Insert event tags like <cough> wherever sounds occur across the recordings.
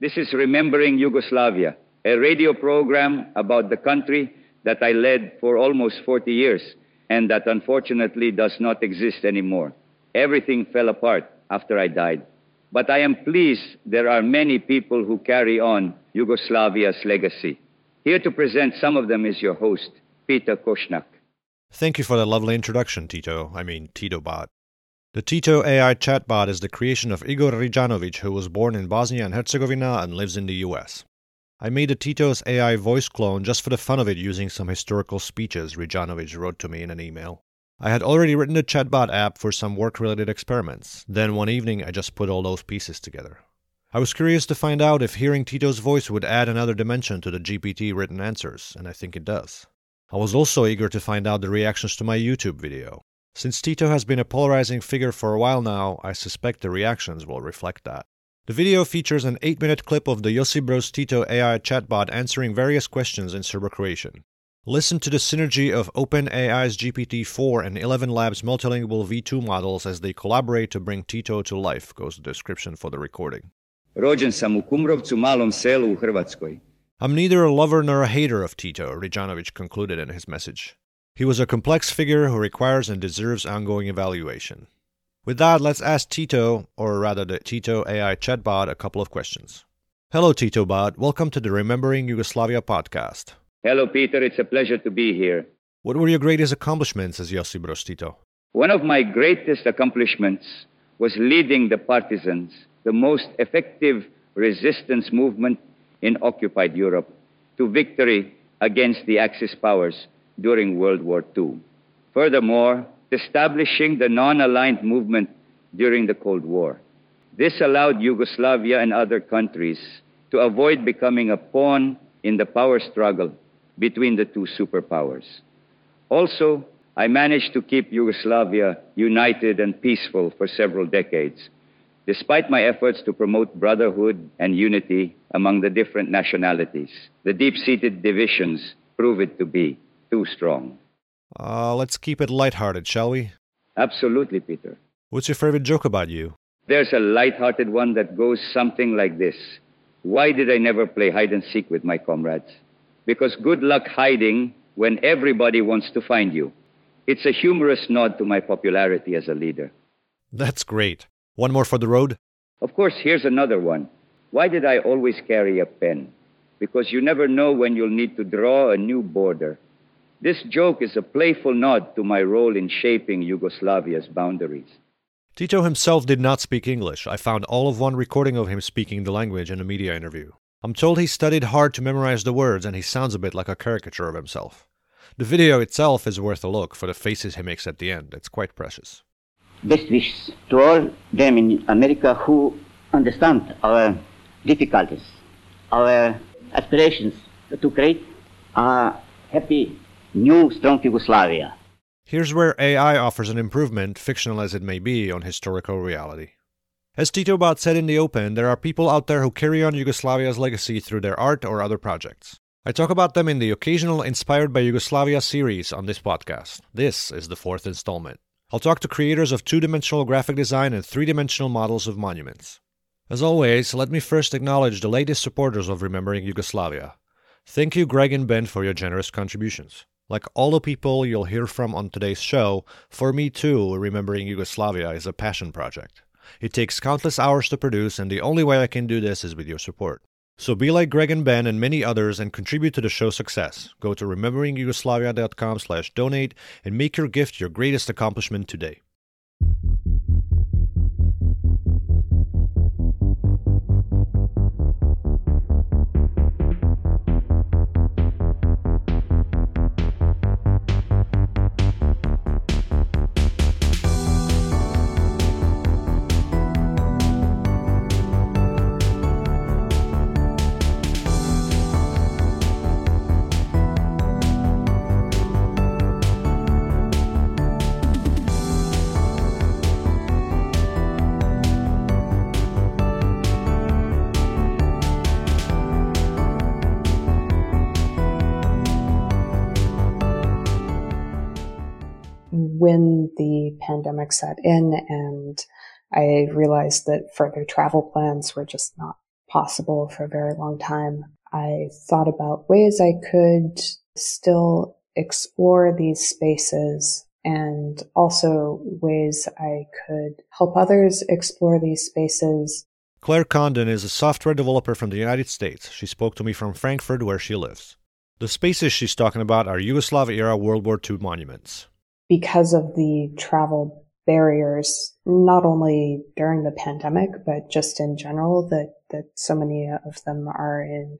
This is Remembering Yugoslavia, a radio program about the country that I led for almost 40 years and that unfortunately does not exist anymore. Everything fell apart after I died. But I am pleased there are many people who carry on Yugoslavia's legacy. Here to present some of them is your host, Peter Korchnak. Thank you for that lovely introduction, Tito. I mean, TitoBot. The Tito AI chatbot is the creation of Igor Riđanović, who was born in Bosnia and Herzegovina and lives in the US. I made a Tito's AI voice clone just for the fun of it using some historical speeches Riđanović wrote to me in an email. I had already written a chatbot app for some work related experiments. Then one evening I just put all those pieces together. I was curious to find out if hearing Tito's voice would add another dimension to the GPT written answers, and I think it does. I was also eager to find out the reactions to my YouTube video. Since Tito has been a polarizing figure for a while now, I suspect the reactions will reflect that. The video features an 8 minute clip of the Josip Broz Tito AI chatbot answering various questions in Serbo-Croatian. Listen to the synergy of OpenAI's GPT 4 and ElevenLabs multilingual V2 models as they collaborate to bring Tito to life, goes the description for the recording. Rođen sam u Kumrovcu, malom selu u Hrvatskoj. I'm neither a lover nor a hater of Tito, Riđanović concluded in his message. He was a complex figure who requires and deserves ongoing evaluation. With that, let's ask Tito, or rather the Tito AI chatbot, a couple of questions. Hello, Tito Bot. Welcome to the Remembering Yugoslavia podcast. Hello, Peter. It's a pleasure to be here. What were your greatest accomplishments as Josip Broz Tito? One of my greatest accomplishments was leading the partisans, the most effective resistance movement in occupied Europe, to victory against the Axis powers during World War II. Furthermore, establishing the non aligned movement during the Cold War. This allowed Yugoslavia and other countries to avoid becoming a pawn in the power struggle between the two superpowers. Also, I managed to keep Yugoslavia united and peaceful for several decades, despite my efforts to promote brotherhood and unity among the different nationalities. The deep seated divisions prove it to be too strong. Uh, let's keep it lighthearted, shall we? Absolutely, Peter. What's your favorite joke about you? There's a light-hearted one that goes something like this. Why did I never play hide and seek with my comrades? Because good luck hiding when everybody wants to find you. It's a humorous nod to my popularity as a leader. That's great. One more for the road? Of course, here's another one. Why did I always carry a pen? Because you never know when you'll need to draw a new border. This joke is a playful nod to my role in shaping Yugoslavia's boundaries. Tito himself did not speak English. I found all of one recording of him speaking the language in a media interview. I'm told he studied hard to memorize the words and he sounds a bit like a caricature of himself. The video itself is worth a look for the faces he makes at the end. It's quite precious. Best wishes to all them in America who understand our difficulties, our aspirations to create a happy new strong Yugoslavia. Here's where AI offers an improvement, fictional as it may be, on historical reality. As Tito Bot said in the open, there are people out there who carry on Yugoslavia's legacy through their art or other projects. I talk about them in the occasional Inspired by Yugoslavia series on this podcast. This is the fourth installment. I'll talk to creators of two dimensional graphic design and three dimensional models of monuments. As always, let me first acknowledge the latest supporters of Remembering Yugoslavia. Thank you, Greg and Ben, for your generous contributions. Like all the people you'll hear from on today's show, for me too, remembering Yugoslavia is a passion project. It takes countless hours to produce, and the only way I can do this is with your support. So be like Greg and Ben and many others and contribute to the show's success. Go to rememberingyugoslavia.com slash donate and make your gift your greatest accomplishment today. When the pandemic set in and I realized that further travel plans were just not possible for a very long time. I thought about ways I could still explore these spaces and also ways I could help others explore these spaces. Claire Condon is a software developer from the United States. She spoke to me from Frankfurt, where she lives. The spaces she's talking about are Yugoslav era World War II monuments. Because of the travel barriers, not only during the pandemic, but just in general, that, that so many of them are in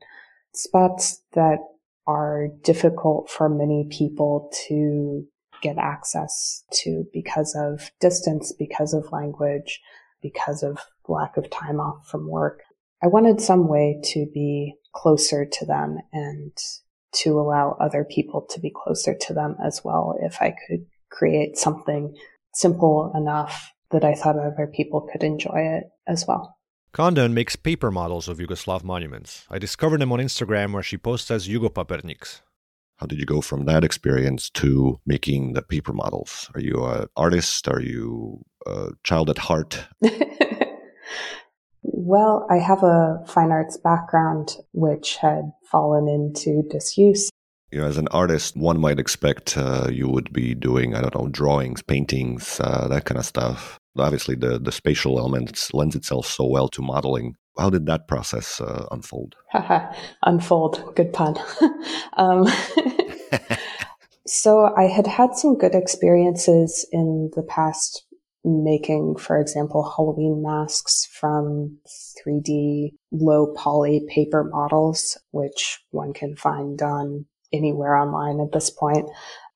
spots that are difficult for many people to get access to because of distance, because of language, because of lack of time off from work. I wanted some way to be closer to them and to allow other people to be closer to them as well if I could create something simple enough that I thought other people could enjoy it as well. Condon makes paper models of Yugoslav monuments. I discovered them on Instagram where she posts as Yugopaperniks. How did you go from that experience to making the paper models? Are you an artist? Are you a child at heart? <laughs> well, I have a fine arts background, which had fallen into disuse. You know, as an artist, one might expect uh, you would be doing, I don't know, drawings, paintings, uh, that kind of stuff obviously the, the spatial elements lends itself so well to modeling. How did that process uh, unfold? <laughs> unfold, good pun. <laughs> um, <laughs> so I had had some good experiences in the past making, for example, Halloween masks from 3D low poly paper models, which one can find on anywhere online at this point.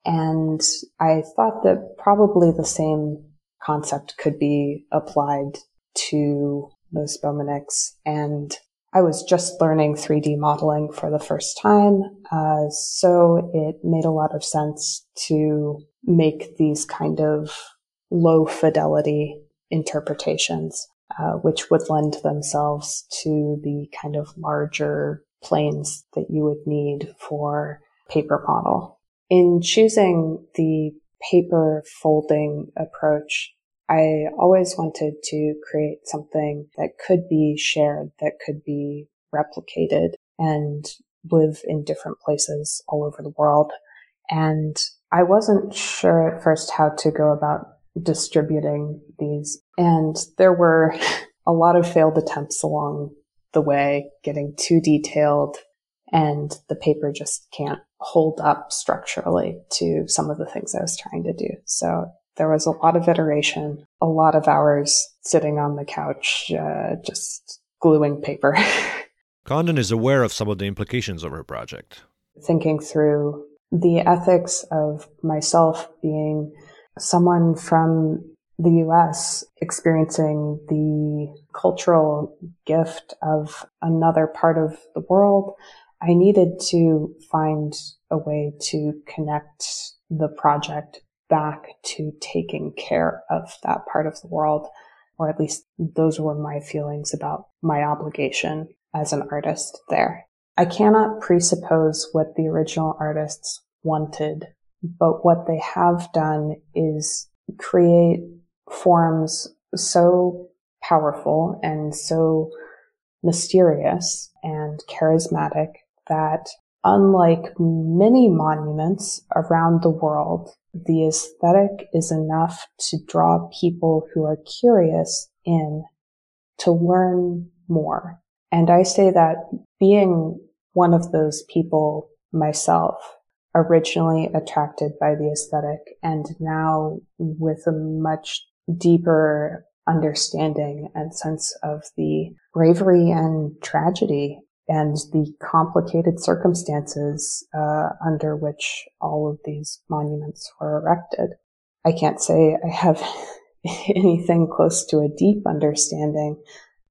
And I thought that probably the same concept could be applied to those Spomeniks. And I was just learning 3D modeling for the first time. Uh, so it made a lot of sense to make these kind of low fidelity interpretations, uh, which would lend themselves to the kind of larger planes that you would need for paper model. In choosing the paper folding approach, I always wanted to create something that could be shared, that could be replicated and live in different places all over the world. And I wasn't sure at first how to go about distributing these. And there were <laughs> a lot of failed attempts along the way, getting too detailed and the paper just can't hold up structurally to some of the things I was trying to do. So there was a lot of iteration, a lot of hours sitting on the couch, uh, just gluing paper. <laughs> Condon is aware of some of the implications of her project. Thinking through the ethics of myself being someone from the US experiencing the cultural gift of another part of the world, I needed to find a way to connect the project back to taking care of that part of the world, or at least those were my feelings about my obligation as an artist there. I cannot presuppose what the original artists wanted, but what they have done is create forms so powerful and so mysterious and charismatic that unlike many monuments around the world, the aesthetic is enough to draw people who are curious in to learn more. And I say that being one of those people myself, originally attracted by the aesthetic and now with a much deeper understanding and sense of the bravery and tragedy and the complicated circumstances uh, under which all of these monuments were erected. I can't say I have <laughs> anything close to a deep understanding,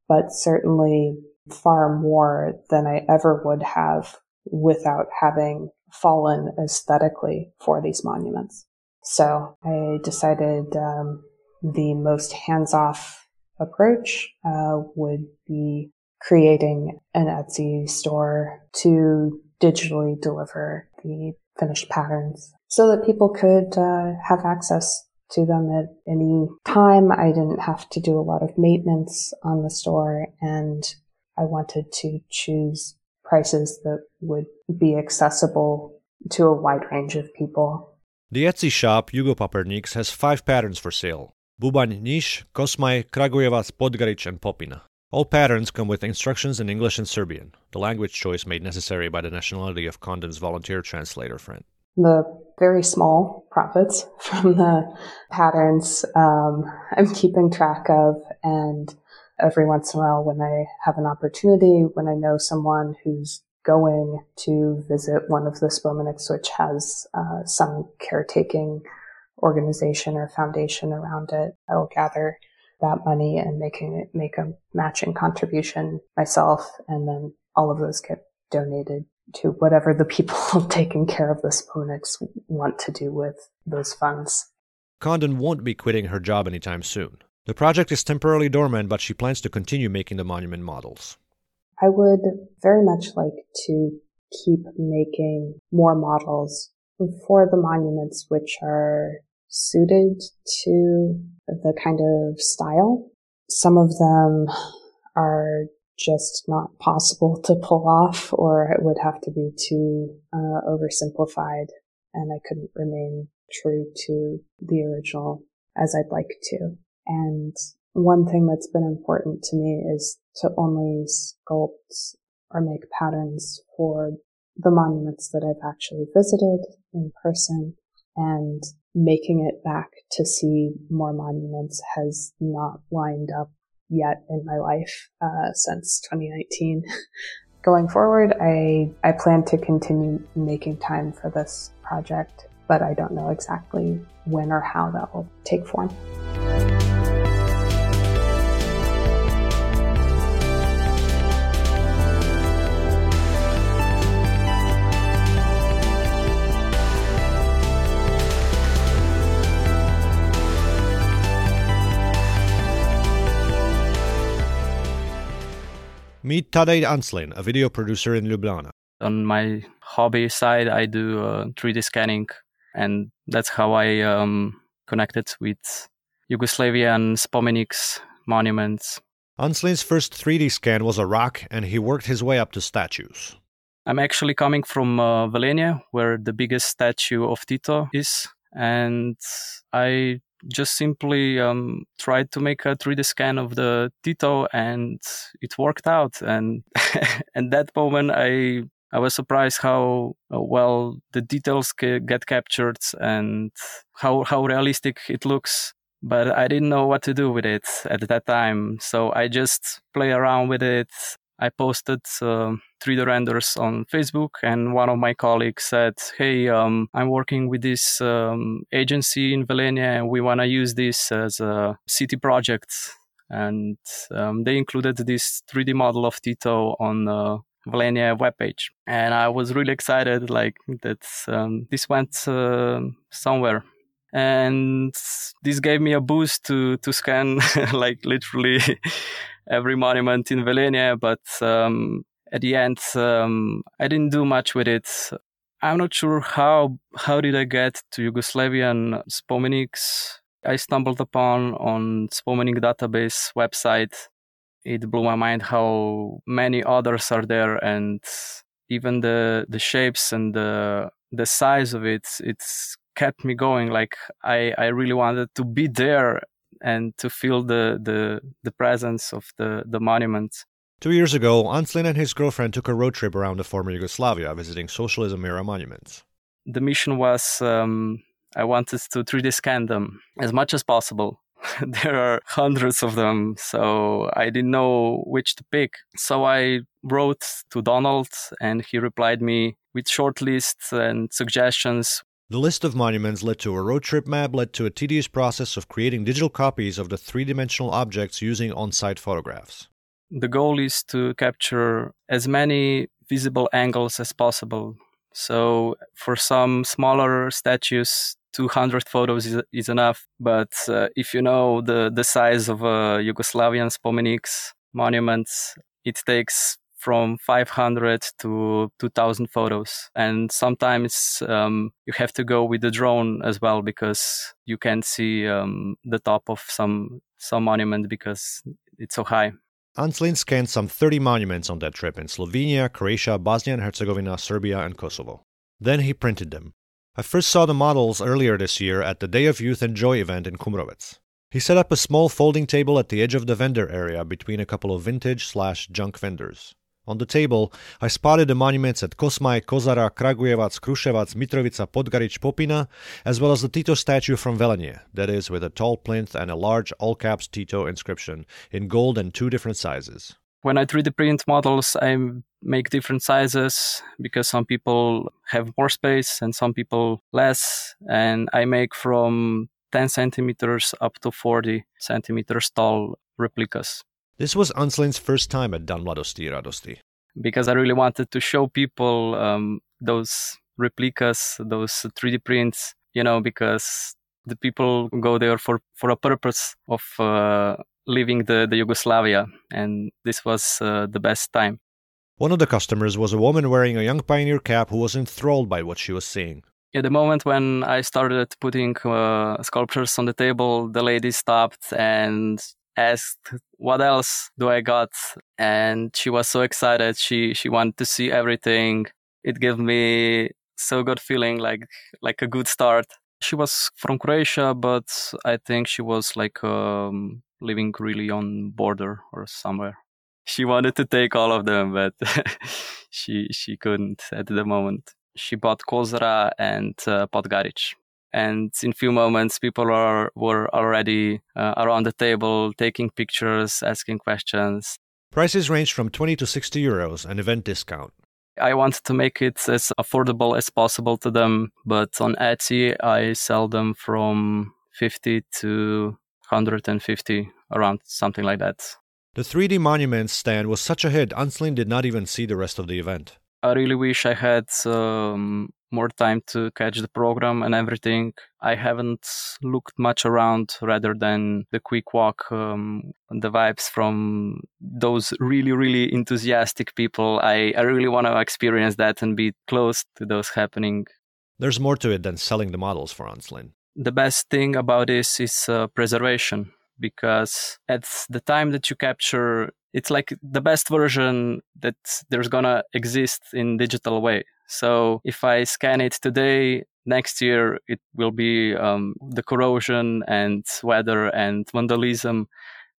but certainly far more than I ever would have without having fallen aesthetically for these monuments. So I decided um, the most hands-off approach uh, would be creating an Etsy store to digitally deliver the finished patterns so that people could uh, have access to them at any time. I didn't have to do a lot of maintenance on the store and I wanted to choose prices that would be accessible to a wide range of people. The Etsy shop Yugopaperniks has five patterns for sale. Bubanj Niš, Kosmaj, Kragujevac, Podgarić, and Popina. All patterns come with instructions in English and Serbian, the language choice made necessary by the nationality of Condon's volunteer translator friend. The very small profits <laughs> from the patterns um, I'm keeping track of, and every once in a while, when I have an opportunity, when I know someone who's going to visit one of the Spomeniks, which has uh, some caretaking organization or foundation around it, I will gather that money and making it make a matching contribution myself, and then all of those get donated to whatever the people <laughs> taking care of the Spomeniks want to do with those funds. Condon won't be quitting her job anytime soon. The project is temporarily dormant, but she plans to continue making the monument models. I would very much like to keep making more models for the monuments which are suited to the kind of style. Some of them are just not possible to pull off or it would have to be too uh, oversimplified and I couldn't remain true to the original as I'd like to. And one thing that's been important to me is to only sculpt or make patterns for the monuments that I've actually visited in person and making it back to see more monuments has not lined up yet in my life uh, since 2019. <laughs> Going forward, I, I plan to continue making time for this project, but I don't know exactly when or how that will take form. Meet Tadej Anclin, a video producer in Ljubljana. On my hobby side, I do uh, 3D scanning, and that's how I um, connected with Yugoslavian spomeniks, monuments. Anclin's first 3D scan was a rock, and he worked his way up to statues. I'm actually coming from uh, Velenje, where the biggest statue of Tito is, and I just simply um, tried to make a 3D scan of the Tito, and it worked out. And <laughs> at that moment, I I was surprised how uh, well the details get captured and how how realistic it looks. But I didn't know what to do with it at that time, so I just play around with it. I posted uh, 3D renders on Facebook, and one of my colleagues said, "Hey, um, I'm working with this um, agency in Velenje, and we want to use this as a city project." And um, they included this 3D model of Tito on the Velenje webpage, and I was really excited, like that um, this went uh, somewhere and this gave me a boost to to scan <laughs> like literally <laughs> every monument in Velenje, but um, at the end, um, I didn't do much with it. I'm not sure how how did I get to Yugoslavian spomeniks. I stumbled upon on Spomenik database website. It blew my mind how many others are there, and even the the shapes and the the size of it. It's kept me going. Like I I really wanted to be there and to feel the the, the presence of the, the monument. Two years ago, Anclin and his girlfriend took a road trip around the former Yugoslavia, visiting socialism era monuments. The mission was um, I wanted to 3D scan them as much as possible. <laughs> there are hundreds of them, so I didn't know which to pick. So I wrote to Donald, and he replied me with short lists and suggestions the list of monuments led to a road trip map, led to a tedious process of creating digital copies of the three dimensional objects using on site photographs. The goal is to capture as many visible angles as possible. So, for some smaller statues, 200 photos is, is enough. But uh, if you know the, the size of a Yugoslavian spomeniks monuments, it takes from 500 to 2000 photos and sometimes um, you have to go with the drone as well because you can't see um, the top of some some monument because it's so high Anclin scanned some 30 monuments on that trip in Slovenia, Croatia, Bosnia and Herzegovina, Serbia, and Kosovo. Then he printed them. I first saw the models earlier this year at the Day of Youth and Joy event in Kumrovec. He set up a small folding table at the edge of the vendor area between a couple of vintage slash junk vendors. On the table, I spotted the monuments at Kosmaj, Kozara, Kragujevac, Kruševac, Mitrovica, Podgarić, Popina, as well as the Tito statue from Velenje, that is, with a tall plinth and a large all caps Tito inscription in gold and two different sizes. When I 3D print models, I make different sizes because some people have more space and some people less. And I make from 10 centimeters up to 40 centimeters tall replicas. This was Anclin's first time at Dan Mladosti Radosti. Because I really wanted to show people um, those replicas, those 3D prints, you know, because the people go there for, for a purpose of uh, leaving the, the Yugoslavia. And this was uh, the best time. One of the customers was a woman wearing a young pioneer cap who was enthralled by what she was seeing. At the moment when I started putting uh, sculptures on the table, the lady stopped and asked what else do i got? And she was so excited. She she wanted to see everything. It gave me so good feeling like like a good start. She was from croatia but i think she was like um, living really on border or somewhere. She wanted to take all of them but <laughs> she she couldn't at the moment. She bought kozara and uh, and in few moments people are were already uh, around the table taking pictures asking questions. Prices range from 20 to 60 euros an event discount. I want to make it as affordable as possible to them but on etsy i sell them from 50 to 150 around something like that. The 3d monuments stand was such a hit Anclin did not even see the rest of the event I really wish I had um, more time to catch the program and everything. I haven't looked much around rather than the quick walk, um, the vibes from those really, really enthusiastic people. I, I really want to experience that and be close to those happening. There's more to it than selling the models for Anclin. The best thing about this is uh, preservation because at the time that you capture it's like the best version that there's gonna exist in digital way so if I scan it today, next year it will be um, the corrosion and weather and vandalism,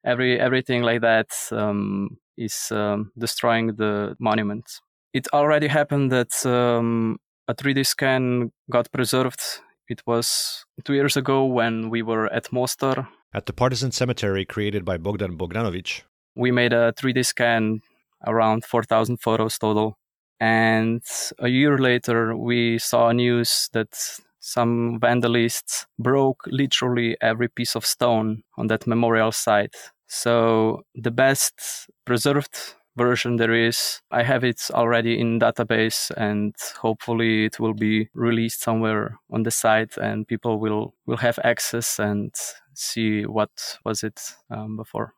every everything like that um, is um, destroying the monument. It already happened that um, a 3D scan got preserved. It was two years ago when we were at Mostar. At the partisan cemetery created by Bogdan Bogdanovic. We made a 3D scan around 4,000 photos total and a year later, we saw news that some vandalists broke literally every piece of stone on that memorial site. So the best preserved version there is, I have it already in database and hopefully it will be released somewhere on the site and people will, will have access and see what was it um, before.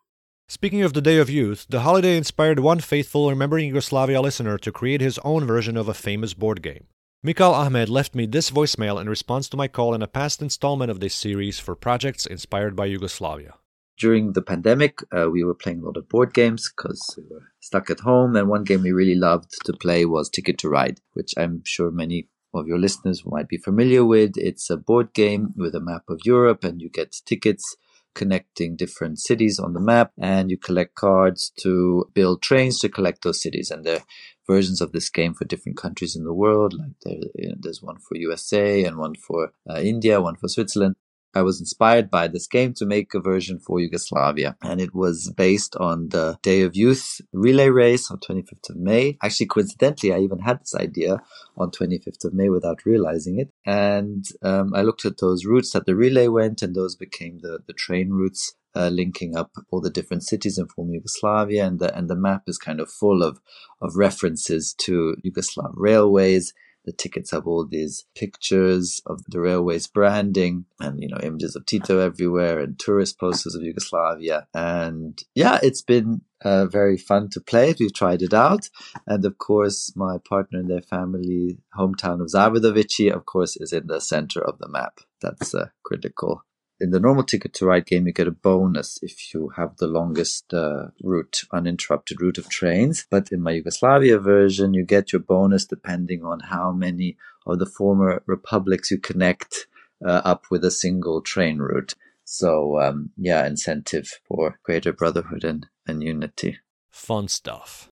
Speaking of the Day of Youth, the holiday inspired one faithful Remembering Yugoslavia listener to create his own version of a famous board game. Mikal Ahmed left me this voicemail in response to my call in a past installment of this series for projects inspired by Yugoslavia. During the pandemic, uh, we were playing a lot of board games because we were stuck at home. And one game we really loved to play was Ticket to Ride, which I'm sure many of your listeners might be familiar with. It's a board game with a map of Europe, and you get tickets connecting different cities on the map and you collect cards to build trains to collect those cities. And there are versions of this game for different countries in the world like there, there's one for usa and one for uh, india one for switzerland I was inspired by this game to make a version for Yugoslavia. And it was based on the Day of Youth relay race on 25th of May. Actually, coincidentally, I even had this idea on 25th of May without realizing it. And um, I looked at those routes that the relay went, and those became the, the train routes uh, linking up all the different cities in former Yugoslavia, and the and the map is kind of full of of references to Yugoslav railways the tickets have all these pictures of the railway's branding and, you know, images of Tito everywhere and tourist posters of Yugoslavia. And yeah, it's been uh, very fun to play it. We've tried it out. And of course, my partner and their family, hometown of Zavidovici, of course, is in the center of the map. That's uh, critical in the normal Ticket to Ride game, you get a bonus if you have the longest uh, route, uninterrupted route of trains. But in my Yugoslavia version, you get your bonus depending on how many of the former republics you connect uh, up with a single train route. So, um, yeah, incentive for greater brotherhood and, and unity. Fun stuff.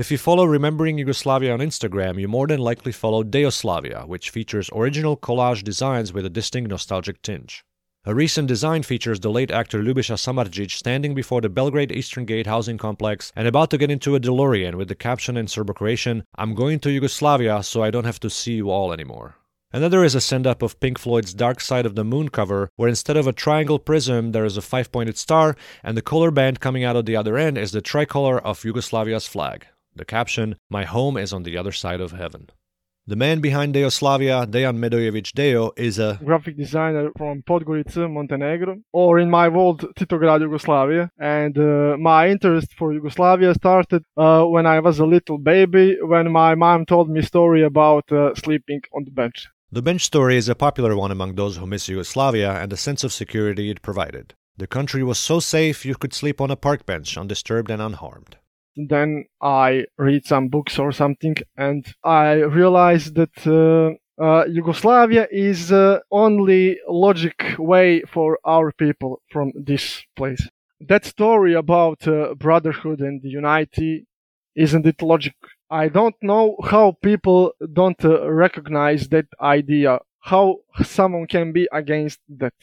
If you follow Remembering Yugoslavia on Instagram, you more than likely follow Dejoslavija, which features original collage designs with a distinct nostalgic tinge. A recent design features the late actor Ljubiša Samardžić standing before the Belgrade Eastern Gate housing complex and about to get into a DeLorean with the caption in Serbo-Croatian, I'm going to Yugoslavia so I don't have to see you all anymore. Another is a send up of Pink Floyd's Dark Side of the Moon cover, where instead of a triangle prism, there is a five pointed star, and the color band coming out of the other end is the tricolor of Yugoslavia's flag. The caption, My home is on the other side of heaven. The man behind Dejoslavija, Dejan Medojevic Deo, is a graphic designer from Podgorica, Montenegro, or in my world, Titograd, Yugoslavia. And uh, my interest for Yugoslavia started uh, when I was a little baby, when my mom told me a story about uh, sleeping on the bench. The bench story is a popular one among those who miss Yugoslavia and the sense of security it provided. The country was so safe you could sleep on a park bench undisturbed and unharmed then I read some books or something, and I realized that uh, uh, Yugoslavia is uh, only logic way for our people from this place. That story about uh, brotherhood and unity, isn't it logic? I don't know how people don't uh, recognize that idea, how someone can be against that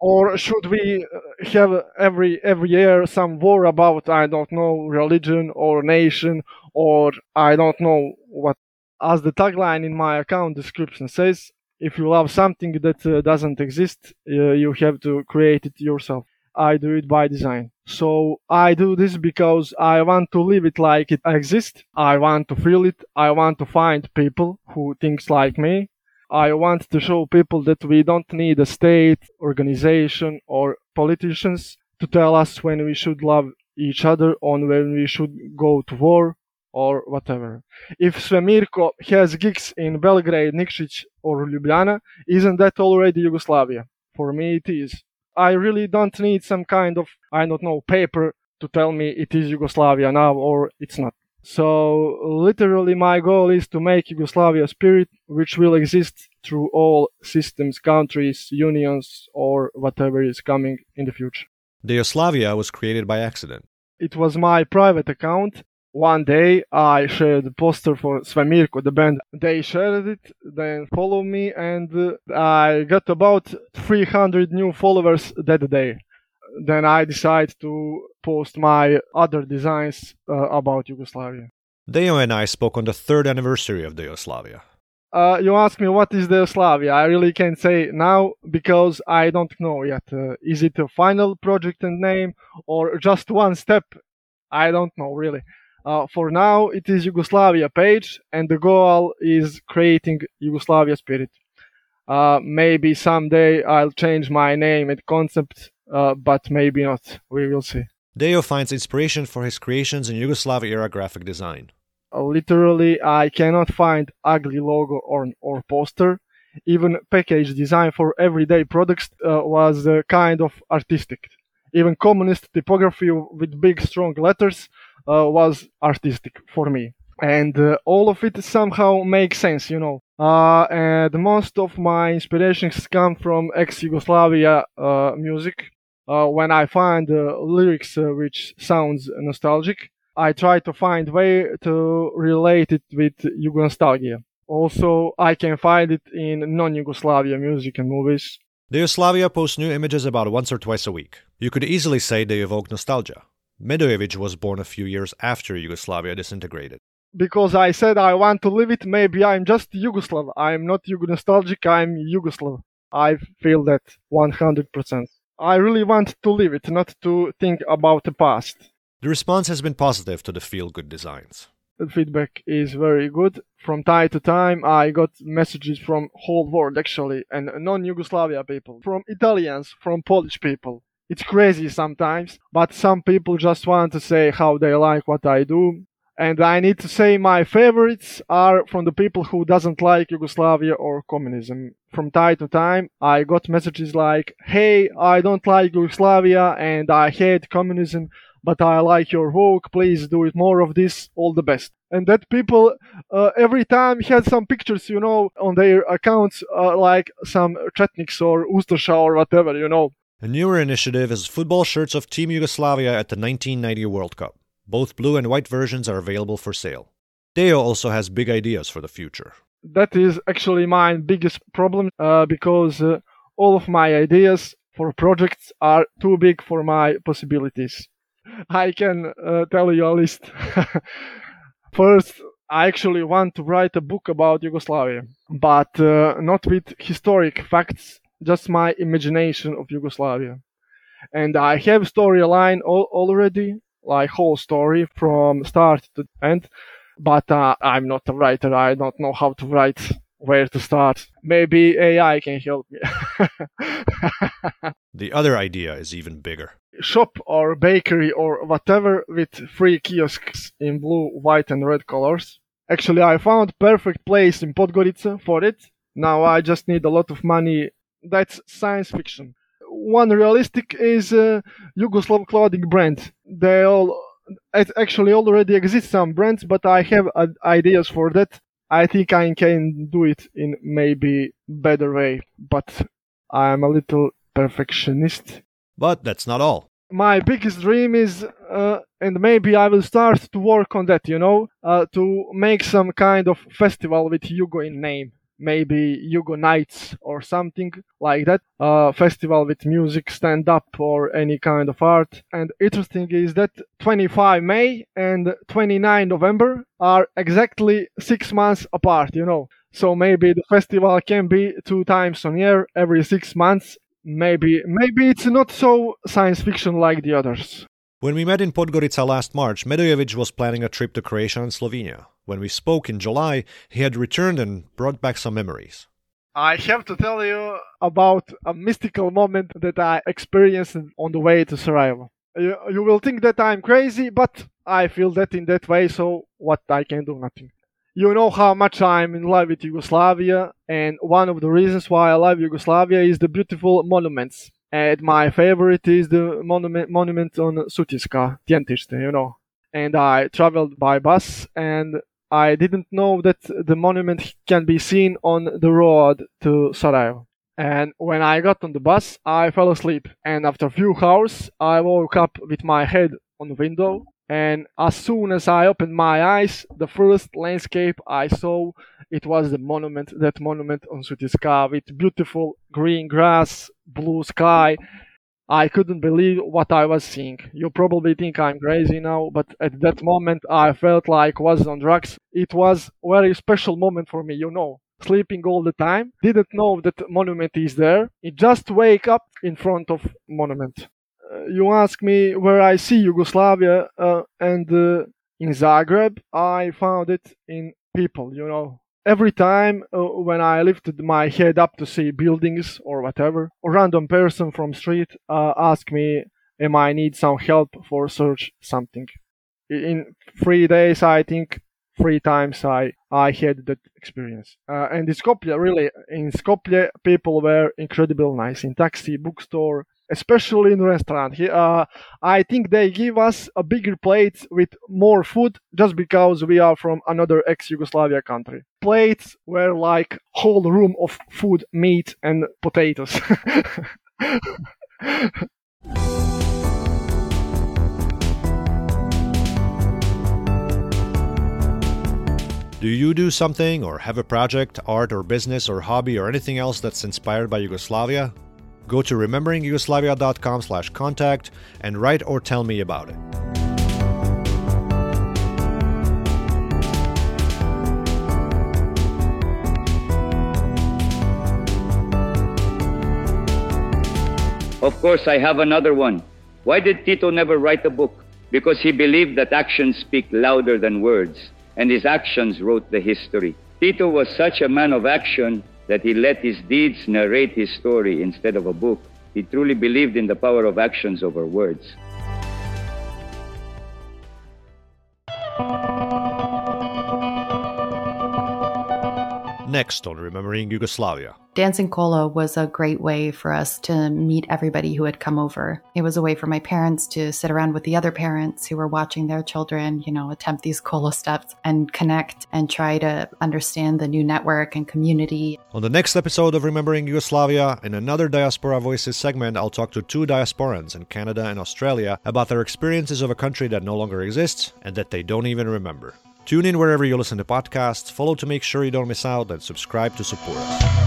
or should we uh, have every every year some war about I don't know religion or nation or I don't know what? As the tagline in my account description says, if you love something that uh, doesn't exist, uh, you have to create it yourself. I do it by design. So I do this because I want to live it like it exists. I want to feel it. I want to find people who thinks like me I want to show people that we don't need a state, organization, or politicians to tell us when we should love each other or when we should go to war or whatever. If Svemirko has gigs in Belgrade, Nikšić, or Ljubljana, isn't that already Yugoslavia? For me, it is. I really don't need some kind of, I don't know, paper to tell me it is Yugoslavia now or it's not. So literally my goal is to make Yugoslavia spirit which will exist through all systems, countries, unions or whatever is coming in the future. The Dejoslavija was created by accident. It was my private account. One day I shared a poster for Svemirko, the band. They shared it, then followed me and uh, I got about 300 new followers that day then I decided to post my other designs uh, about Yugoslavia. Deo and I spoke on the third anniversary of Dejoslavija. Uh, you ask me what is Dejoslavija. I really can't say now because I don't know yet. Uh, is it a final project and name or just one step? I don't know really. Uh, for now, it is Dejoslavija page, and the goal is creating Yugoslavia spirit. Uh, maybe someday I'll change my name and concept uh, but maybe not. We will see. Deo finds inspiration for his creations in Yugoslav era graphic design. Uh, literally, I cannot find ugly logo or, or poster. Even package design for everyday products uh, was uh, kind of artistic. Even communist typography with big strong letters uh, was artistic for me. And uh, all of it somehow makes sense, you know. and most of my inspirations come from ex-Yugoslavia music uh, when I find uh, lyrics uh, which sounds nostalgic, I try to find way to relate it with Yugoslavia. Also, I can find it in non-Yugoslavia music and movies. Dejoslavija posts new images about once or twice a week. You could easily say they evoke nostalgia. Medojevic was born a few years after Yugoslavia disintegrated. Because I said I want to live it, maybe I'm just Yugoslav. I'm not Yugo nostalgic, I'm Yugoslav. I feel that 100%. I really want to live it, not to think about the past. The response has been positive to the feel good designs. The feedback is very good. From time to time, I got messages from whole world actually, and non-Yugoslavia people, from Italians, from Polish people. It's crazy sometimes, but some people just want to say how they like what I do. And I need to say my favorites are from the people who doesn't like Yugoslavia or communism. From time to time, I got messages like, "Hey, I don't like Yugoslavia and I hate communism, but I like your work. Please do it more of this. All the best." And that people uh, every time had some pictures, you know, on their accounts, uh, like some Chetniks or Ustasha or whatever, you know. A newer initiative is football shirts of Team Yugoslavia at the 1990 World Cup. Both blue and white versions are available for sale. Deo also has big ideas for the future. That is actually my biggest problem uh, because uh, all of my ideas for projects are too big for my possibilities. <laughs> I can uh, tell you a list. <laughs> First, I actually want to write a book about Yugoslavia, but uh, not with historic facts, just my imagination of Yugoslavia. And I have storyline al- already, like whole story from start to end, but uh, I'm not a writer. I don't know how to write, where to start. Maybe AI can help me. <laughs> the other idea is even bigger shop or bakery or whatever with free kiosks in blue, white and red colors. Actually, I found perfect place in Podgorica for it. Now I just need a lot of money. That's science fiction. One realistic is a Yugoslav clothing brand. They all it actually already exists some brands, but I have uh, ideas for that. I think I can do it in maybe better way, but I'm a little perfectionist. But that's not all. My biggest dream is, uh, and maybe I will start to work on that, you know, uh, to make some kind of festival with Yugo in name. Maybe Yugo Nights or something like that, a festival with music, stand up, or any kind of art. And interesting is that 25 May and 29 November are exactly six months apart, you know. So maybe the festival can be two times on year every six months maybe maybe it's not so science fiction like the others. When we met in Podgorica last March, Medojevic was planning a trip to Croatia and Slovenia. When we spoke in July, he had returned and brought back some memories. I have to tell you about a mystical moment that I experienced on the way to Sarajevo. You, you will think that I'm crazy, but I feel that in that way, so what I can do, nothing you know how much I'm in love with Yugoslavia, and one of the reasons why I love Yugoslavia is the beautiful monuments. And my favorite is the monument monument on Sutjeska, Tjentište, you know. And I traveled by bus, and I didn't know that the monument can be seen on the road to Sarajevo. And when I got on the bus, I fell asleep. And after a few hours, I woke up with my head on the window and as soon as I opened my eyes, the first landscape I saw it was the monument, that monument on Sutjeska with beautiful green grass, blue sky. I couldn't believe what I was seeing. You probably think I'm crazy now, but at that moment I felt like I was on drugs. It was very special moment for me, you know. Sleeping all the time, didn't know that monument is there. Just wake up in front of monument you ask me where I see Yugoslavia, uh, and uh, in Zagreb, I found it in people, you know. Every time uh, when I lifted my head up to see buildings or whatever, a random person from street uh, asked me, am I need some help for search something. In three days, I think three times I, I had that experience. Uh, and in Skopje, really, in Skopje, people were incredibly nice. In taxi, bookstore, especially in restaurant. He, uh, I think they give us a bigger plate with more food just because we are from another ex-Yugoslavia country. Plates were like whole room of food, meat and potatoes. <laughs> Do you do something or have a project, art or business or hobby or anything else that's inspired by Yugoslavia? Go to rememberingyugoslavia.com slash contact and write or tell me about it. Of course, I have another one. Why did Tito never write a book? Because he believed that actions speak louder than words, and his actions wrote the history. Tito was such a man of action that he let his deeds narrate his story instead of a book. He truly believed in the power of actions over words. Next on Remembering Yugoslavia. Dancing Kolo was a great way for us to meet everybody who had come over. It was a way for my parents to sit around with the other parents who were watching their children, you know, attempt these <laughs> Kolo steps and connect and try to understand the new network and community. On the next episode of Remembering Yugoslavia, in another Diaspora Voices segment, I'll talk to two diasporans in Canada and Australia about their experiences of a country that no longer exists and that they don't even remember. Tune in wherever you listen to podcasts, follow to make sure you don't miss out, and subscribe to support us.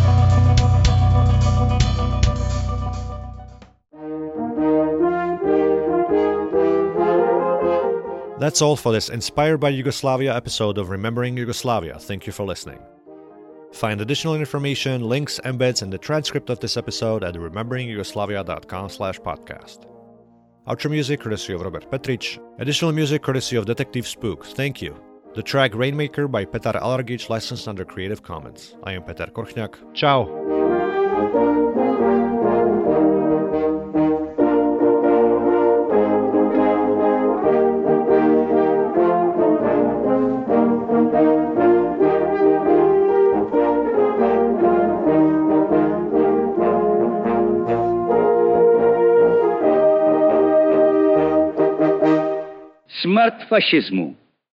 That's all for this Inspired by Yugoslavia episode of Remembering Yugoslavia. Thank you for listening. Find additional information, links, embeds, and the transcript of this episode at rememberingyugoslavia.com slash podcast. Outro music courtesy of Robert Petric. Additional music courtesy of Detective Spook. Thank you. The track Rainmaker by Petar Alargic licensed under Creative Commons. I am Peter Korchnak. Ciao! Smrt fašizmu